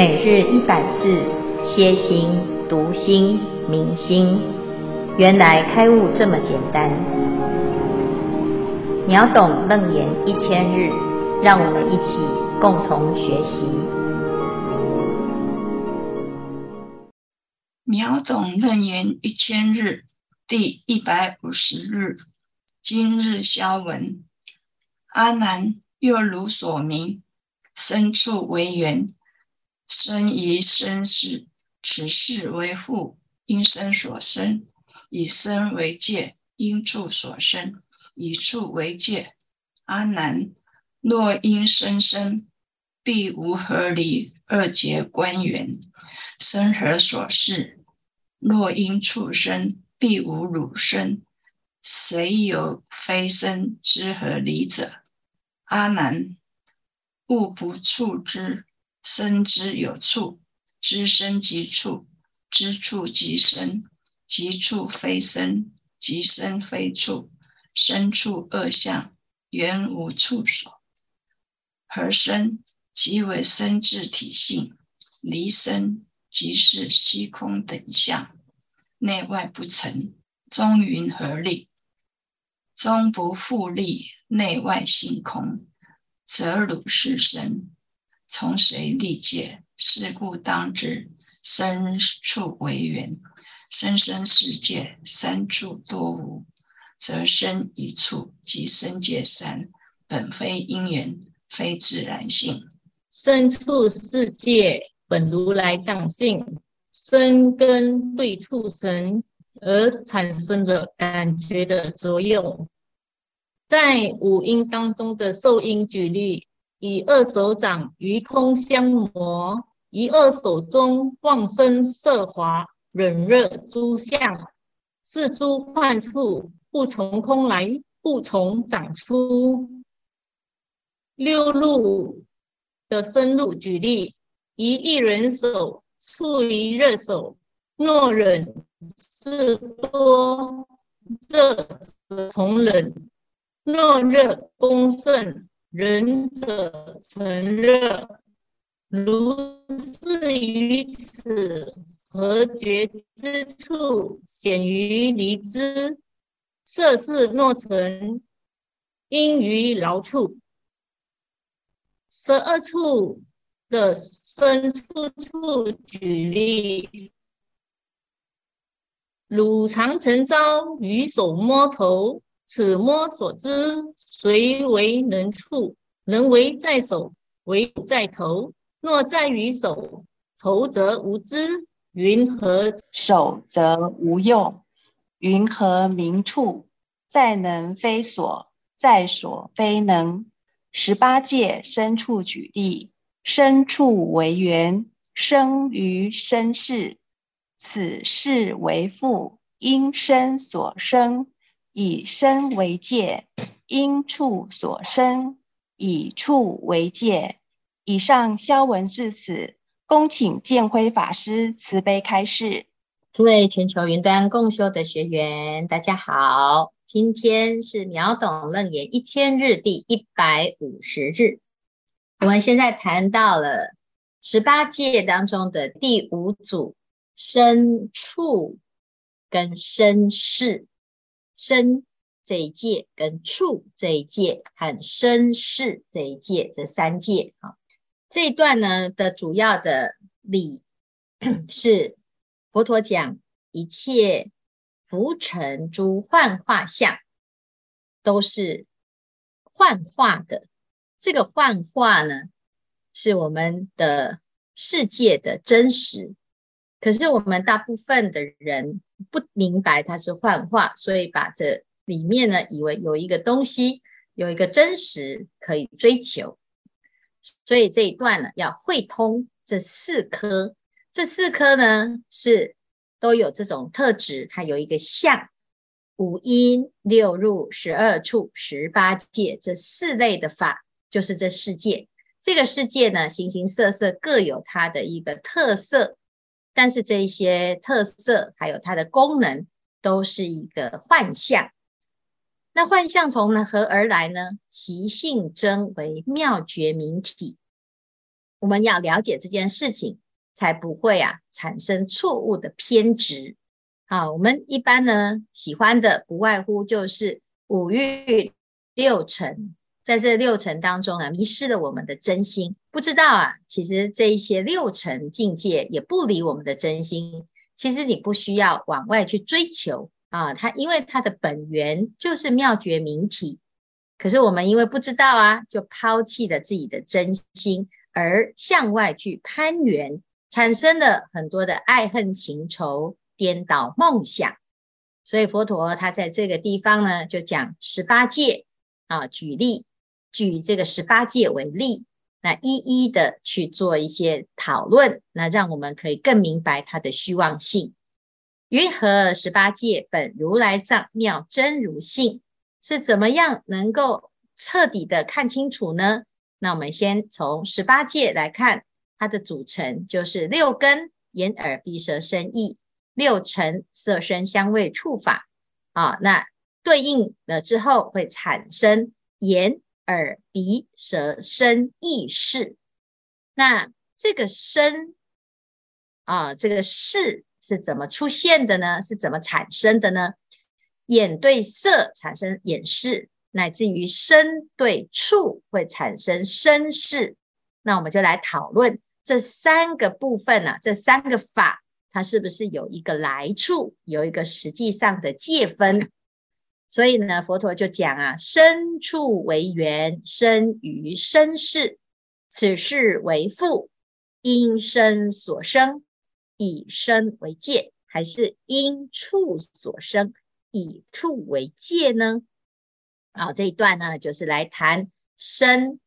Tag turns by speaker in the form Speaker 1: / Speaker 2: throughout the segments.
Speaker 1: 每日一百字，歇心、读心、明心，原来开悟这么简单。秒懂楞严一千日，让我们一起共同学习。
Speaker 2: 秒懂楞严一千日，第一百五十日，今日消文。阿难，又如所明，身处为缘。生于生世，此世为父，因生所生；以身为界，因处所生；以处为界。阿难，若因身生，必无合离二劫关缘，身何所事？若因处生，必无汝身，谁有非身之合离者？阿难，物不触之。身之有处，知身即处，知处即身，即处非身，即身非处，身处二相，原无处所。合身即为身智体性，离身即是虚空等相，内外不成，终云何立？终不复立，内外性空，则汝是身。从谁立界？是故当知，身处为缘，生生世界三处多无，则身一处即身界三，本非因缘，非自然性。
Speaker 3: 身处世界本如来藏性，生根对触神而产生的感觉的作用，在五阴当中的受阴举例。以二手掌于空相摩，一二手中妄生色华忍热诸相，是诸幻处不从空来，不从掌出。六路的深入举例，以一人手触于热手，若忍是多热则从忍，若热功胜。仁者成热，如是于此何觉之处，显于离之。色是若成，因于劳处。十二处的深处处举例，汝常承招于手摸头。此摸所知，谁为能触？能为在手，为在头。若在于手，头则无知，云何？
Speaker 4: 手则无用，云何明触？在能非所，在所非能。十八界生处举例，身处为缘，生于身世，此世为父，因身所生。以身为界，因处所生；以处为界。以上消文至此，恭请建辉法师慈悲开示。
Speaker 1: 诸位全球云端共修的学员，大家好，今天是秒懂楞严一千日第一百五十日。我们现在谈到了十八界当中的第五组，身处跟身世。身这一界跟处这一界和身世这一界这三界啊，这一段呢的主要的理 是佛陀讲一切浮尘诸幻化相都是幻化的，这个幻化呢是我们的世界的真实，可是我们大部分的人。不明白它是幻化，所以把这里面呢，以为有一个东西，有一个真实可以追求。所以这一段呢，要会通这四科，这四科呢是都有这种特质，它有一个相，五阴六入十二处十八界这四类的法，就是这世界。这个世界呢，形形色色，各有它的一个特色。但是这些特色还有它的功能，都是一个幻象。那幻象从何而来呢？其性真为妙觉明体。我们要了解这件事情，才不会啊产生错误的偏执。好，我们一般呢喜欢的不外乎就是五欲六尘，在这六尘当中啊，迷失了我们的真心。不知道啊，其实这一些六尘境界也不离我们的真心。其实你不需要往外去追求啊，它因为它的本源就是妙觉明体。可是我们因为不知道啊，就抛弃了自己的真心，而向外去攀缘，产生了很多的爱恨情仇。颠倒梦想，所以佛陀他在这个地方呢，就讲十八界啊，举例，举这个十八界为例，那一一的去做一些讨论，那让我们可以更明白它的虚妄性。云何十八界本如来藏妙真如性？是怎么样能够彻底的看清楚呢？那我们先从十八界来看，它的组成就是六根：眼、耳、鼻、舌、身、意。六尘色声香味触法啊，那对应了之后会产生眼耳鼻舌身意识。那这个身啊，这个识是怎么出现的呢？是怎么产生的呢？眼对色产生眼视，乃至于身对触会产生身识。那我们就来讨论这三个部分呢、这三个法。它是不是有一个来处，有一个实际上的界分？所以呢，佛陀就讲啊，身处为缘，生于身世，此识为父，因身所生，以身为界，还是因处所生，以处为界呢？好，这一段呢，就是来谈身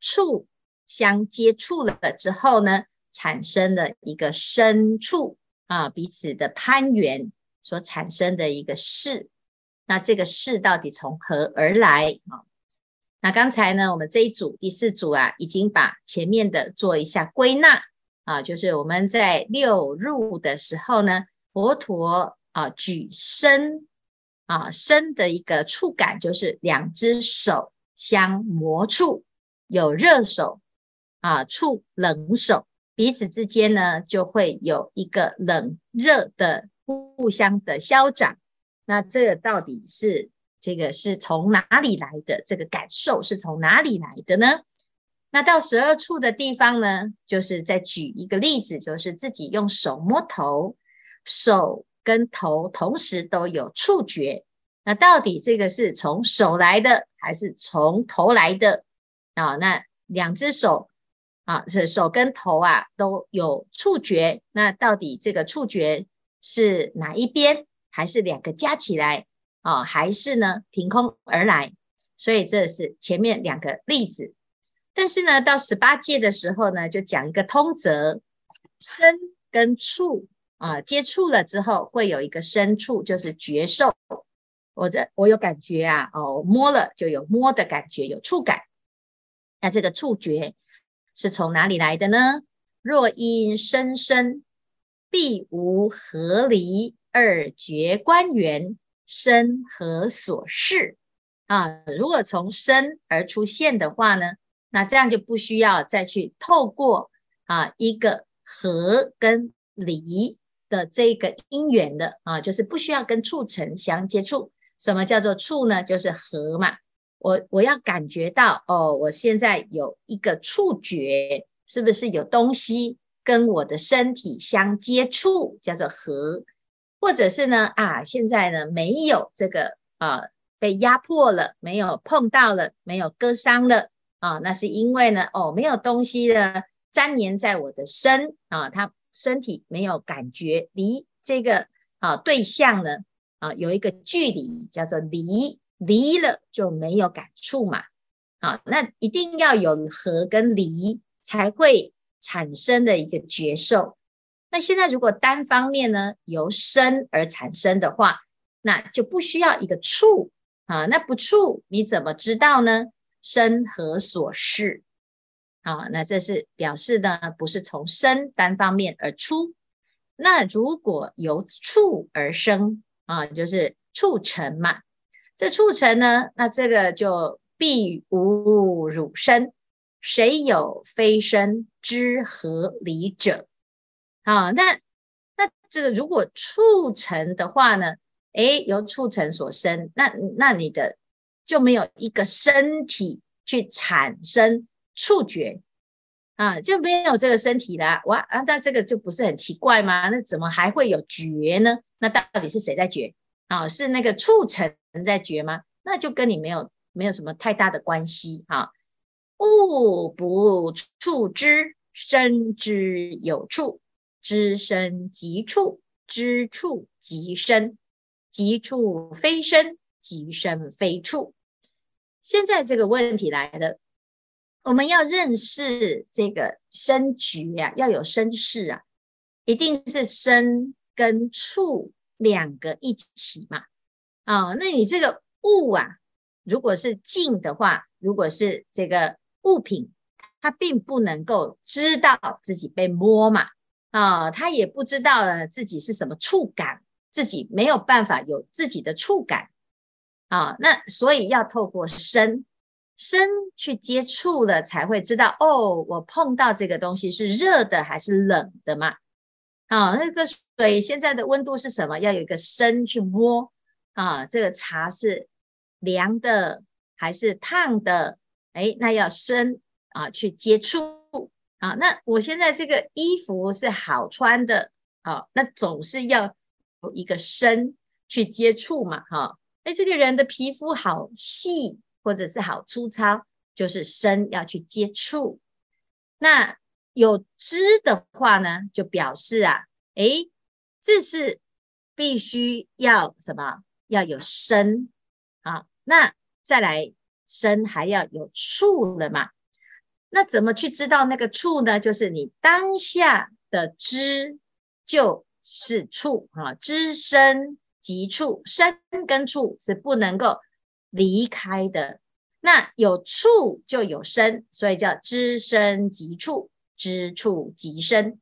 Speaker 1: 处相接触了之后呢，产生了一个身处。啊，彼此的攀缘所产生的一个事，那这个事到底从何而来啊？那刚才呢，我们这一组第四组啊，已经把前面的做一下归纳啊，就是我们在六入的时候呢，佛陀啊举身啊身的一个触感，就是两只手相摩触，有热手啊触冷手。彼此之间呢，就会有一个冷热的互相的消长。那这到底是这个是从哪里来的？这个感受是从哪里来的呢？那到十二处的地方呢，就是再举一个例子，就是自己用手摸头，手跟头同时都有触觉。那到底这个是从手来的，还是从头来的？啊，那两只手。啊，是手跟头啊都有触觉，那到底这个触觉是哪一边，还是两个加起来啊，还是呢凭空而来？所以这是前面两个例子。但是呢，到十八界的时候呢，就讲一个通则，身跟触啊接触了之后，会有一个身触，就是觉受。我这我有感觉啊，哦，摸了就有摸的感觉，有触感。那这个触觉。是从哪里来的呢？若因身生，必无合离二觉观缘，身何所事啊？如果从身而出现的话呢，那这样就不需要再去透过啊一个合跟离的这个因缘的啊，就是不需要跟触尘相接触。什么叫做触呢？就是合嘛。我我要感觉到哦，我现在有一个触觉，是不是有东西跟我的身体相接触，叫做合？或者是呢啊，现在呢没有这个啊被压迫了，没有碰到了，没有割伤了啊，那是因为呢哦没有东西呢粘黏在我的身啊，他身体没有感觉离这个啊对象呢啊有一个距离，叫做离。离了就没有感触嘛，啊，那一定要有合跟离才会产生的一个觉受。那现在如果单方面呢由身而产生的话，那就不需要一个触啊，那不触你怎么知道呢？身何所识？啊，那这是表示呢不是从身单方面而出。那如果由触而生啊，就是促成嘛。这促成呢，那这个就必无汝身谁有非身之合离者？啊，那那这个如果促成的话呢？诶，由促成所生，那那你的就没有一个身体去产生触觉啊，就没有这个身体了。哇啊，那这个就不是很奇怪吗？那怎么还会有觉呢？那到底是谁在觉啊？是那个促成在觉吗？那就跟你没有没有什么太大的关系啊。物不触之，身之有处，知身即处，知处即身，即处非身，即身非处。现在这个问题来了，我们要认识这个身觉呀、啊，要有身识啊，一定是身跟处两个一起嘛。啊、哦，那你这个物啊，如果是静的话，如果是这个。物品，它并不能够知道自己被摸嘛，啊，他也不知道自己是什么触感，自己没有办法有自己的触感，啊，那所以要透过身，身去接触了，才会知道哦，我碰到这个东西是热的还是冷的嘛，啊，那个水现在的温度是什么？要有一个身去摸，啊，这个茶是凉的还是烫的？哎，那要身啊去接触啊。那我现在这个衣服是好穿的，好、那总是要有一个身去接触嘛，哈、啊。哎，这个人的皮肤好细或者是好粗糙，就是身要去接触。那有知的话呢，就表示啊，哎，这是必须要什么？要有身啊。那再来。身还要有处了嘛？那怎么去知道那个处呢？就是你当下的知就是处啊，知身即处，身跟处是不能够离开的。那有处就有身，所以叫知身即处，知处即身。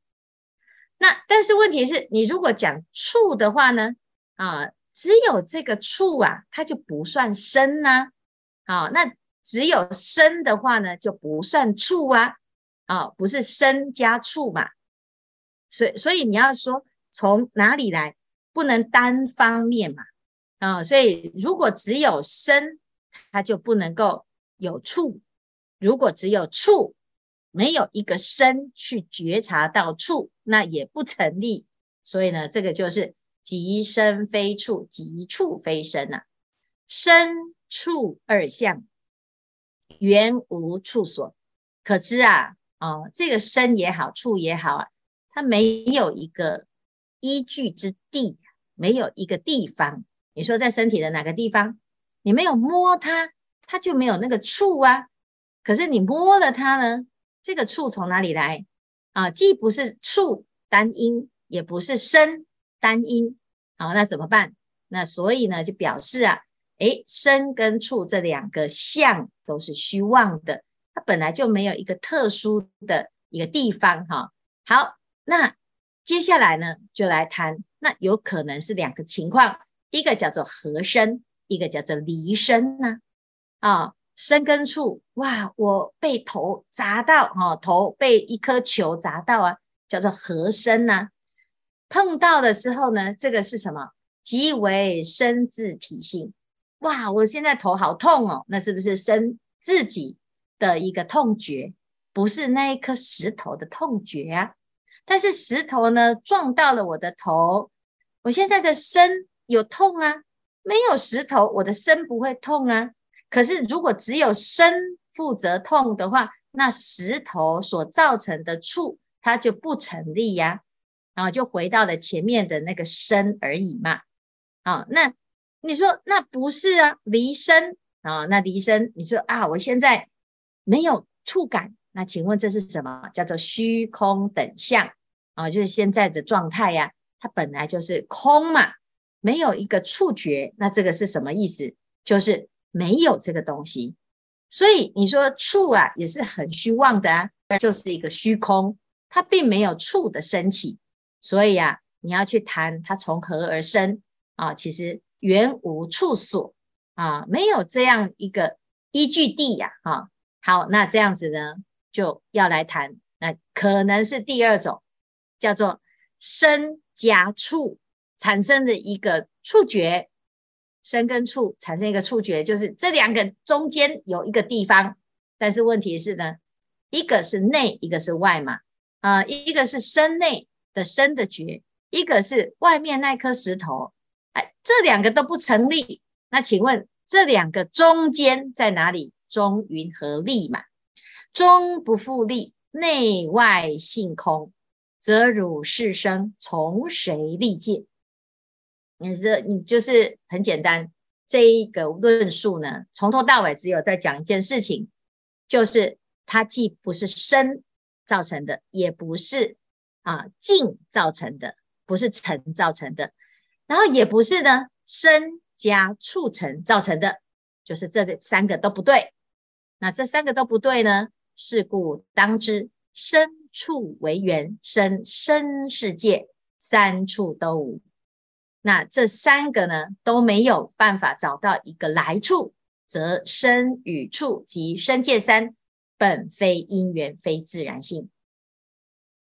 Speaker 1: 那但是问题是你如果讲处的话呢？啊，只有这个处啊，它就不算身呐、啊。好，那只有身的话呢，就不算处啊，啊，不是身加处嘛，所以所以你要说从哪里来，不能单方面嘛，啊，所以如果只有身，它就不能够有处；如果只有处，没有一个身去觉察到处，那也不成立。所以呢，这个就是即身非处，即处非身啊，身。处二相，原无处所。可知啊，哦，这个身也好，处也好啊，它没有一个依据之地，没有一个地方。你说在身体的哪个地方？你没有摸它，它就没有那个处啊。可是你摸了它呢，这个处从哪里来啊？既不是处单音，也不是身单音。好，那怎么办？那所以呢，就表示啊。诶，身跟处这两个相都是虚妄的，它本来就没有一个特殊的一个地方哈。好，那接下来呢，就来谈，那有可能是两个情况，一个叫做合身，一个叫做离身呢。啊，生根处，哇，我被头砸到，哈，头被一颗球砸到啊，叫做合身呐。碰到了之后呢，这个是什么？即为身自体性。哇，我现在头好痛哦，那是不是身自己的一个痛觉，不是那一颗石头的痛觉啊？但是石头呢，撞到了我的头，我现在的身有痛啊？没有石头，我的身不会痛啊。可是如果只有身负责痛的话，那石头所造成的处，它就不成立呀。然后就回到了前面的那个身而已嘛。啊，那。你说那不是啊，离身啊，那离身，你说啊，我现在没有触感，那请问这是什么？叫做虚空等相啊，就是现在的状态呀，它本来就是空嘛，没有一个触觉，那这个是什么意思？就是没有这个东西，所以你说触啊，也是很虚妄的啊，就是一个虚空，它并没有触的升起，所以啊，你要去谈它从何而生啊，其实。原无处所。啊，没有这样一个依据地呀，啊，好，那这样子呢，就要来谈，那可能是第二种，叫做身加触产生的一个触觉，身跟触产生一个触觉，就是这两个中间有一个地方，但是问题是呢，一个是内，一个是外嘛，啊、一个是身内的身的觉，一个是外面那颗石头，这两个都不成立，那请问这两个中间在哪里？中云何立嘛？中不复立，内外性空，则汝是生从谁立界？你这你就是很简单，这一个论述呢，从头到尾只有在讲一件事情，就是它既不是身造成的，也不是啊境造成的，不是尘造成的，然后也不是呢身加触尘造成的，就是这三个都不对。那这三个都不对呢？是故当知身触为缘，生身世界，三处都无。那这三个呢都没有办法找到一个来处，则身与处及身界三本非因缘，非自然性。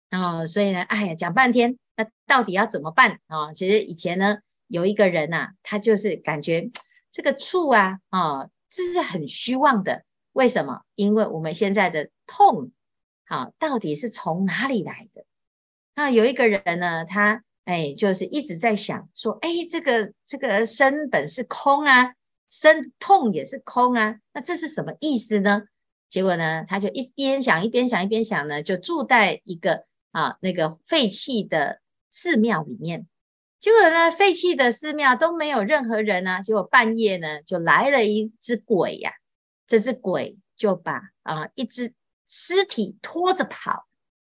Speaker 1: 哦，所以呢，哎呀，讲半天，那到底要怎么办啊？其实以前呢，有一个人呐，啊，他就是感觉这个醋啊，哦，这是很虚妄的。为什么？因为我们现在的痛，好，到底是从哪里来的？那有一个人呢，他哎，就是一直在想说，哎，这个这个身本是空啊，身痛也是空啊，那这是什么意思呢？结果呢，他就一边想一边想一边想呢，就住在一个啊那个废弃的寺庙里面。结果呢，废弃的寺庙都没有任何人啊，结果半夜呢，就来了一只鬼呀、啊。这只鬼就把啊一只尸体拖着跑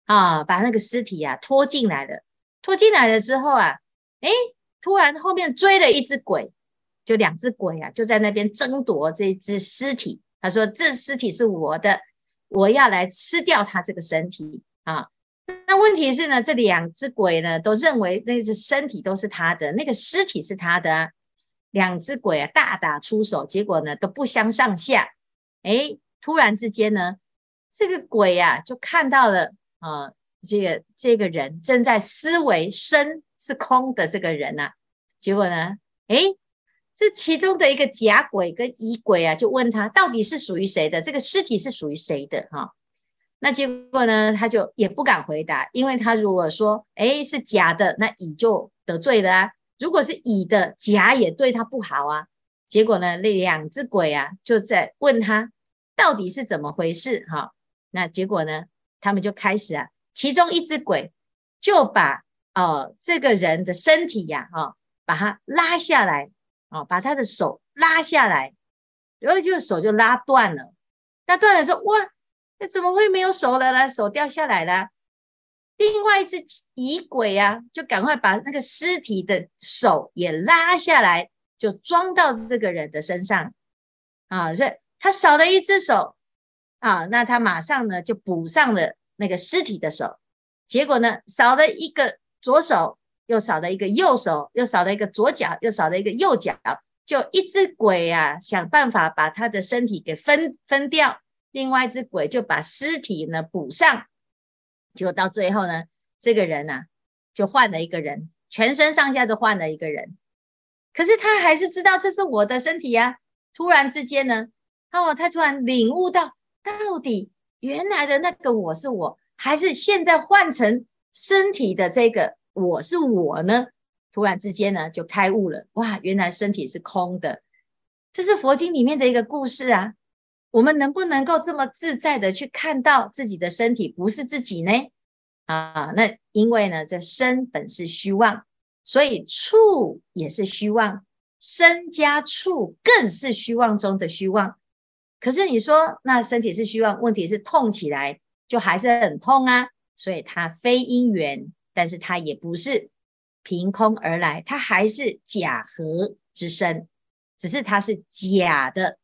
Speaker 1: 啊，把那个尸体啊拖进来了。拖进来了之后啊，诶，突然后面追了一只鬼，就两只鬼啊就在那边争夺这只尸体。他说：“这尸体是我的，我要来吃掉他这个身体啊。”那问题是呢，这两只鬼呢都认为那只身体都是他的，那个尸体是他的啊。两只鬼啊大打出手，结果呢都不相上下。哎，突然之间呢，这个鬼呀，就看到了啊、呃，这个这个人正在思维身是空的这个人呐、啊。结果呢，哎，这其中的一个假鬼跟乙鬼啊，就问他到底是属于谁的？这个尸体是属于谁的？哈、那结果呢，他就也不敢回答，因为他如果说哎是假的，那乙就得罪了啊。如果是乙的，甲也对他不好啊。结果呢，那两只鬼啊，就在问他到底是怎么回事哈。那结果呢，他们就开始啊，其中一只鬼就把呃这个人的身体呀，哈，把他拉下来，哦，把他的手拉下来，然后就手就拉断了。那断了之后，哇，那怎么会没有手了呢？手掉下来了。另外一只疑鬼啊，就赶快把那个尸体的手也拉下来。就装到这个人的身上啊，这他少了一只手啊，那他马上呢就补上了那个尸体的手，结果呢少了一个左手，又少了一个右手，又少了一个左脚，又少了一个右脚，就一只鬼啊想办法把他的身体给分分掉，另外一只鬼就把尸体呢补上，结果到最后呢，这个人啊就换了一个人，全身上下都换了一个人。可是他还是知道这是我的身体呀、啊。突然之间呢，哦，他突然领悟到，到底原来的那个我是我，还是现在换成身体的这个我是我呢？突然之间呢，就开悟了。哇，原来身体是空的。这是佛经里面的一个故事啊。我们能不能够这么自在的去看到自己的身体不是自己呢？啊，那因为呢，这身本是虚妄。所以处也是虚妄，身加处更是虚妄中的虚妄。可是你说那身体是虚妄，问题是痛起来就还是很痛啊。所以它非因缘，但是它也不是凭空而来，它还是假合之身，只是它是假的。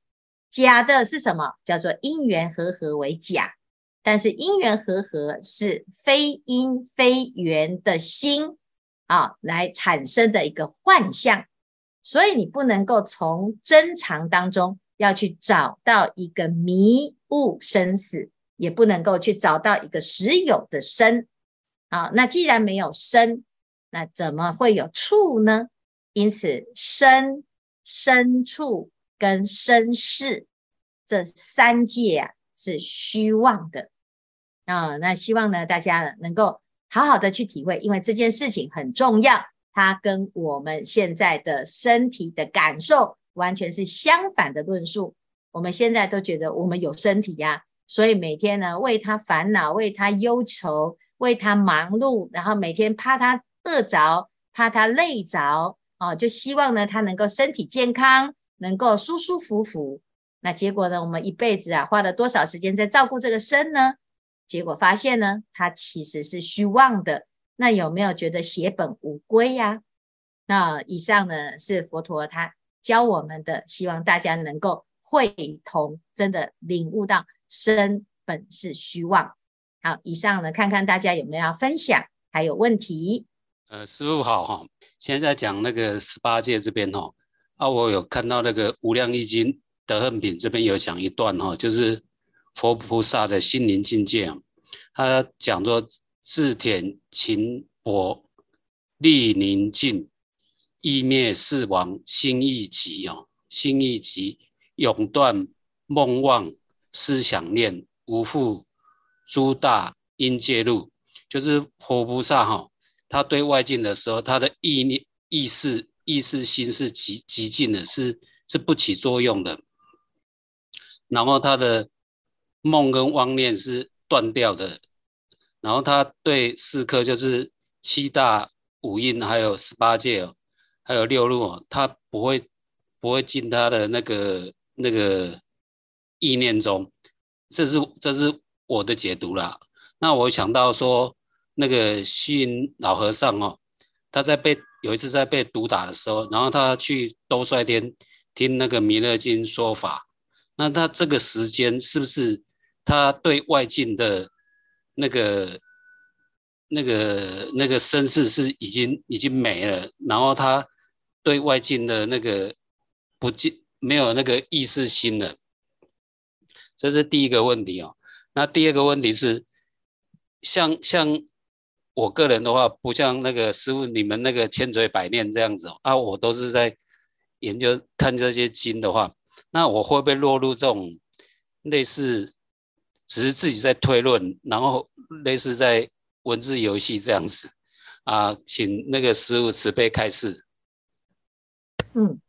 Speaker 1: 假的是什么？叫做因缘和合为假，但是因缘和合是非因非缘的心。啊，来产生的一个幻象，所以你不能够从真常当中要去找到一个迷悟生死，也不能够去找到一个实有的身。啊，那既然没有身，那怎么会有处呢？因此，身、身处跟身世这三界啊是虚妄的啊。那希望呢，大家呢能够好好的去体会，因为这件事情很重要，它跟我们现在的身体的感受完全是相反的论述。我们现在都觉得我们有身体呀，所以每天呢为他烦恼，为他忧愁。为他忙碌，然后每天怕他饿着，怕他累着，哦，就希望呢他能够身体健康，能够舒舒服服。那结果呢，我们一辈子啊，花了多少时间在照顾这个身呢？结果发现呢，它其实是虚妄的。那有没有觉得血本无归呀？那以上呢是佛陀他教我们的，希望大家能够会同，真的领悟到身本是虚妄。好，以上呢，看看大家有没有要分享，还有问题。
Speaker 5: 呃，师父好哈，现在讲那个十八界这边哈，啊，我有看到那个《无量义经》德行品这边有讲一段哈，就是佛菩萨的心灵境界，他讲说自恬情薄，力宁静，意灭四亡，心意急哦，心意急，永断梦妄思想念，无复。诸大因介入，就是佛菩萨哈，他对外境的时候，他的意念、意识、意识心是极极静的，是是不起作用的。然后他的梦跟妄念是断掉的。然后他对四科，就是七大五阴，还有十八界，还有六路哦，他不会不会进他的那个那个意念中。这是这是。我的解读啦，那我想到说，那个虚云老和尚哦，他在被有一次在被毒打的时候，然后他去兜率天听那个弥勒经说法，那他这个时间是不是他对外境的那个那个那个身世是已经已经没了，然后他对外境的那个不进没有那个意识心了，这是第一个问题哦。那第二个问题是，像像我个人的话，不像那个师傅你们那个千锤百炼这样子啊，我都是在研究看这些经的话，那我会不会落入这种类似只是自己在推论，然后类似在文字游戏这样子啊？请那个师傅慈悲开示。
Speaker 1: 嗯。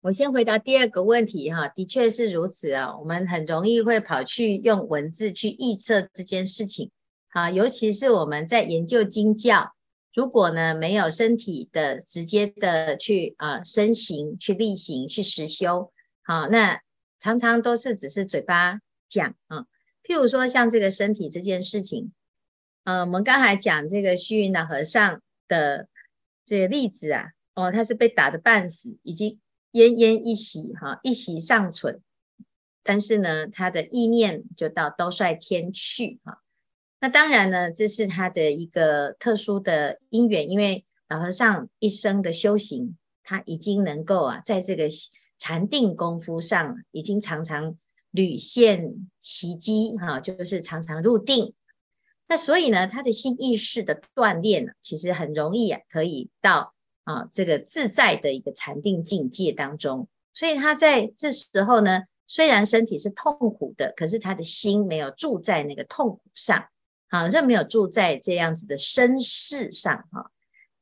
Speaker 1: 我先回答第二个问题哈，的确是如此啊。我们很容易会跑去用文字去臆测这件事情，啊，尤其是我们在研究经教，如果呢没有身体的直接的去啊身行、去力行、去实修，好，那常常都是只是嘴巴讲啊。譬如说像这个身体这件事情，呃，我们刚才讲这个虚云老和尚的这个例子啊，哦，他是被打得半死，已经。奄奄一息，哈，一息尚存，但是呢，他的意念就到兜率天去，哈。那当然呢，这是他的一个特殊的因缘，因为老和尚一生的修行，他已经能够啊，在这个禅定功夫上，已经常常屡现奇迹，哈，就是常常入定。那所以呢，他的心意识的锻炼，其实很容易啊，可以到。啊，这个自在的一个禅定境界当中，所以他在这时候呢，虽然身体是痛苦的，可是他的心没有住在那个痛苦上，好像没有住在这样子的身世上，哈，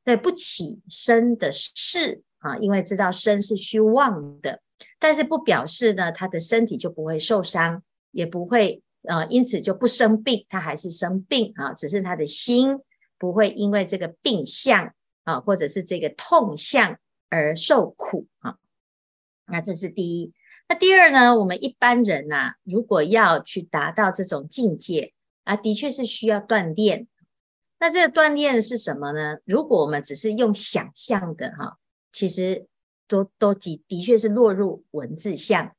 Speaker 1: 对，不起身的事啊，因为知道身是虚妄的，但是不表示呢，他的身体就不会受伤，也不会呃，因此就不生病，他还是生病啊，只是他的心不会因为这个病相。啊，或者是这个痛相而受苦啊，那这是第一。那第二呢？我们一般人呐、啊，如果要去达到这种境界啊，的确是需要锻炼。那这个锻炼是什么呢？如果我们只是用想象的哈，其实都都的的确是落入文字相。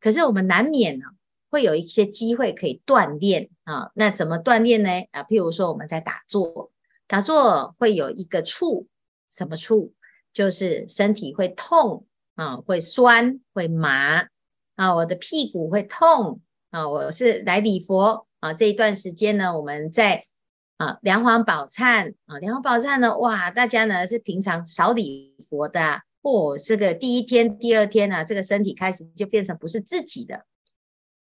Speaker 1: 可是我们难免呢，会有一些机会可以锻炼啊。那怎么锻炼呢？啊，譬如说我们在打坐。打坐会有一个触，什么触？就是身体会痛啊，会酸，会麻啊，我的屁股会痛啊，我是来礼佛啊。这一段时间呢，我们在啊梁皇宝忏啊，梁皇宝忏呢，哇，大家呢是平常少礼佛的啊，哦，这个第一天、第二天呢，啊，这个身体开始就变成不是自己的。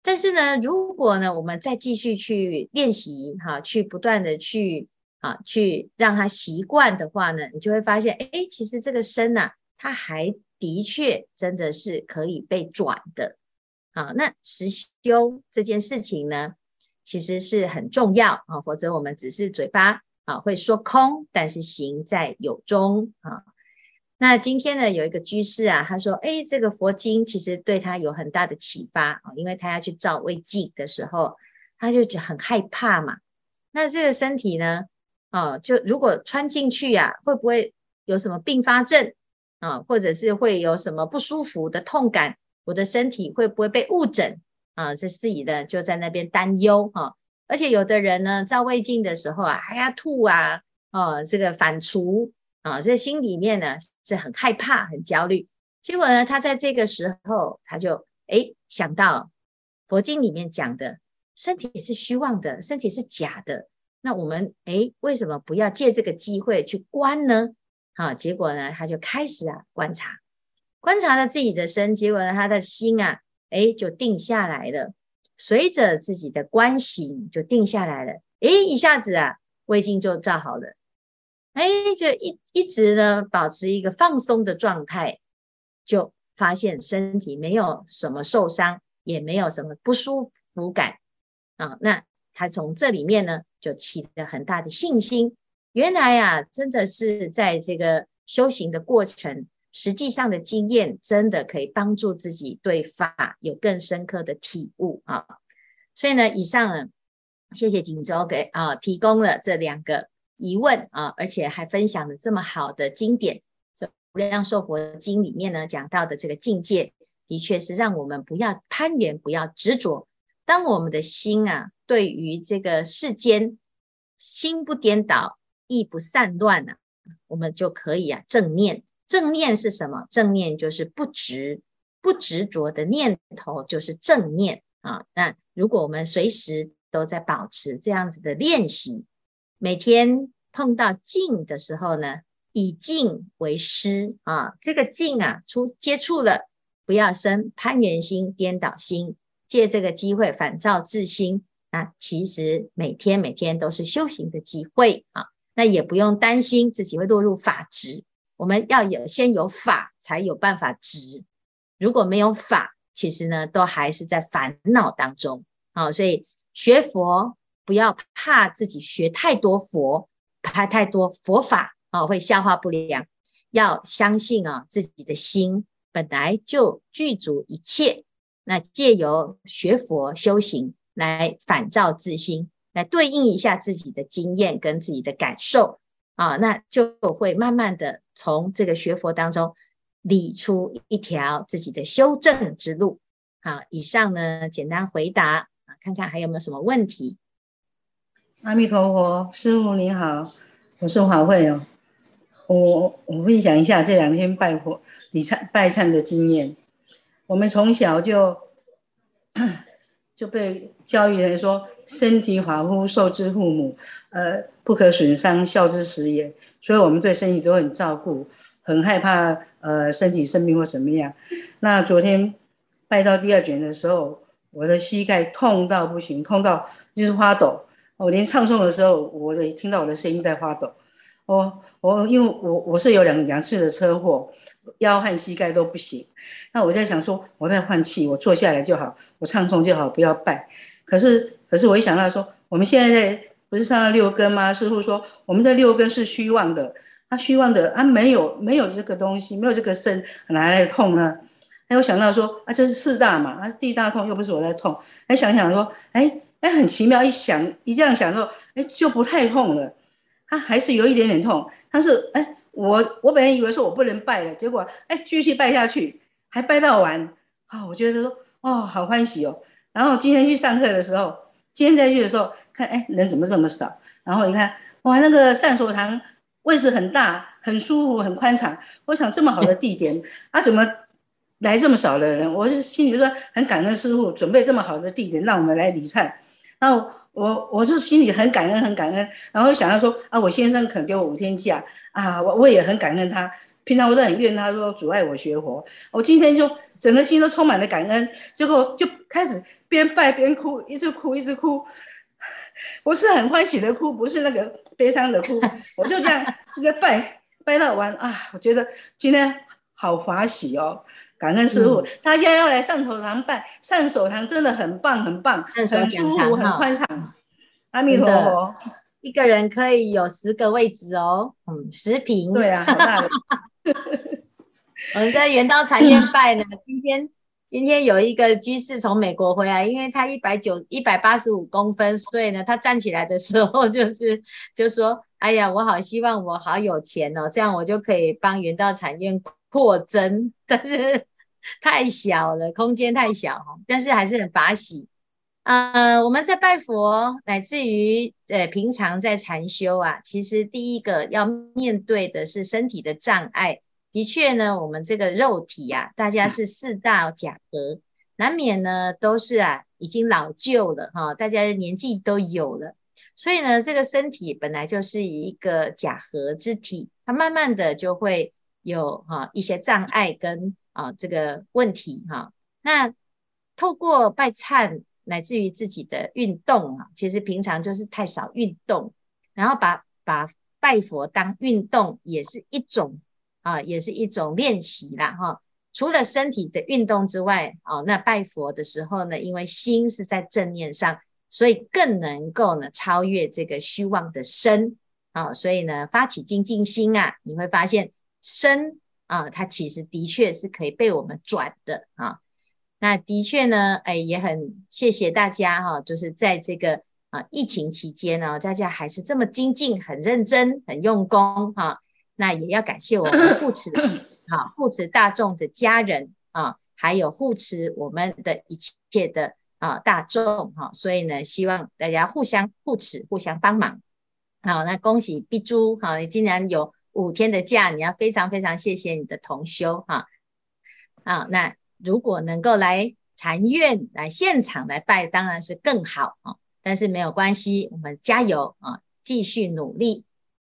Speaker 1: 但是呢，如果呢，我们再继续去练习哈，去不断的去啊，去让他习惯的话呢，你就会发现，哎，其实这个身呐，啊，它还的确真的是可以被转的。啊，那实修这件事情呢，其实是很重要啊，否则我们只是嘴巴啊会说空，但是行在有中啊。那今天呢，有一个居士啊，他说，哎，这个佛经其实对他有很大的启发啊，因为他要去照胃镜的时候，他就觉得很害怕嘛。那这个身体呢，啊，就如果穿进去呀，会不会有什么并发症啊，或者是会有什么不舒服的痛感？我的身体会不会被误诊啊？这自己的就在那边担忧哈、啊。而且有的人呢，照胃镜的时候啊，还要吐啊，哦、啊，这个反刍啊，这心里面呢是很害怕、很焦虑。结果呢，他在这个时候，他就诶想到佛经里面讲的，身体是虚妄的，身体是假的。那我们诶为什么不要借这个机会去观呢？啊，结果呢，他就开始啊观察。观察了自己的身，结果呢，他的心啊，诶，就定下来了。随着自己的观行，就定下来了。诶，一下子啊，胃镜就照好了。诶，就一一直呢，保持一个放松的状态，就发现身体没有什么受伤，也没有什么不舒服感啊。那他从这里面呢，就起了很大的信心。原来啊，真的是在这个修行的过程。实际上的经验真的可以帮助自己对法有更深刻的体悟啊！所以呢，以上呢，谢谢锦州给啊提供了这两个疑问啊，而且还分享了这么好的经典，这《无量寿佛经》里面呢讲到的这个境界，的确是让我们不要攀缘，不要执着。当我们的心啊，对于这个世间心不颠倒，意不散乱呢、啊，我们就可以啊正念。正念是什么？正念就是不执、不执着的念头，就是正念啊。那如果我们随时都在保持这样子的练习，每天碰到静的时候呢，以静为师啊。这个静啊，出接触了，不要生攀缘心、颠倒心，借这个机会反照自心。那其实每天每天都是修行的机会啊。那也不用担心自己会落入法执。我们要有先有法，才有办法执。如果没有法，其实呢，都还是在烦恼当中。啊，所以学佛不要怕自己学太多佛，怕太多佛法啊，会消化不良。要相信啊，自己的心本来就具足一切。那借由学佛修行来反照自心，来对应一下自己的经验跟自己的感受。啊，那就会慢慢的从这个学佛当中理出一条自己的修正之路。好，以上呢简单回答啊，看看还有没有什么问题。
Speaker 6: 阿弥陀佛，师父你好，我是华慧哦。我我分享一下这两天拜佛礼忏拜忏的经验。我们从小就 就被教育人说，身体发肤受之父母，呃。不可损伤，孝之始也。所以，我们对身体都很照顾，很害怕呃身体生病或怎么样。那昨天拜到第二卷的时候，我的膝盖痛到不行，痛到就是发抖。我连唱诵的时候，我的听到我的声音在发抖。我我因为我我是有两两次的车祸，腰和膝盖都不行。那我在想说，我不要换气，我坐下来就好，我唱诵就好，不要拜。可是可是我一想到说，我们现在在。不是上了六根吗？师父说，我们这六根是虚妄的，他、虚妄的，啊，没有没有这个东西，没有这个身，哪来的痛呢？哎，我想到说，啊，这是四大嘛，啊，地大痛又不是我在痛，哎，想想说，哎哎，很奇妙，一想一这样想说，哎，就不太痛了，他、还是有一点点痛，但是哎，我我本来以为说我不能拜了，结果哎，继续拜下去，还拜到完，啊、我觉得说，哦，好欢喜哦。然后今天去上课的时候，今天再去的时候。看，哎，人怎么这么少？然后一看，哇，那个善所堂位置很大，很舒服，很宽敞。我想这么好的地点，啊，怎么来这么少的人，我就心里就说很感恩师父准备这么好的地点让我们来礼忏。然后我我就心里很感恩很感恩，然后想到说啊，我先生肯给我五天假啊，我我也很感恩他。平常我都很怨他说阻碍我学佛，我今天就整个心都充满了感恩，结果就开始边拜边哭，一直哭一直哭，不是很欢喜的哭，不是那个悲伤的哭，我就这样 一个拜拜到完啊，我觉得今天好法喜哦。感恩师父，大家、嗯、要来善手堂拜善手堂，真的很棒，很棒，很舒服，很宽敞。阿弥陀佛，
Speaker 1: 一个人可以有十个位置哦，嗯，十平。
Speaker 6: 对啊，好大的。
Speaker 1: 我们在圆道禅院拜呢，今天今天有一个居士从美国回来，因为他一百九一百八十五公分，所以呢，他站起来的时候就是就说：“哎呀，我好希望我好有钱哦，这样我就可以帮圆道禅院扩增，但是。”太小了，空间太小，但是还是很法喜。呃，我们在拜佛，乃至于呃平常在禅修啊，其实第一个要面对的是身体的障碍。的确呢，我们这个肉体啊，大家是四大假合，难免呢都是啊已经老旧了哈，大家的年纪都有了，所以呢，这个身体本来就是一个假合之体，它慢慢的就会有哈一些障碍跟。啊，这个问题哈、啊，那透过拜忏乃至于自己的运动啊，其实平常就是太少运动，然后把把拜佛当运动也是一种啊，也是一种练习啦哈、除了身体的运动之外，哦、啊，那拜佛的时候呢，因为心是在正念上，所以更能够呢超越这个虚妄的身啊，所以呢发起精进心啊，你会发现身。啊，它其实的确是可以被我们转的啊。那的确呢，哎，也很谢谢大家哈、就是在这个啊疫情期间呢，大家还是这么精进、很认真、很用功哈、那也要感谢我们护持啊，护持大众的家人啊，还有护持我们的一切的啊大众哈、啊。所以呢，希望大家互相护持、互相帮忙。好，那恭喜碧珠哈，你竟然有。五天的假，你要非常非常谢谢你的同修哈。啊，那如果能够来禅院来现场来拜，当然是更好啊。但是没有关系，我们加油啊，继续努力。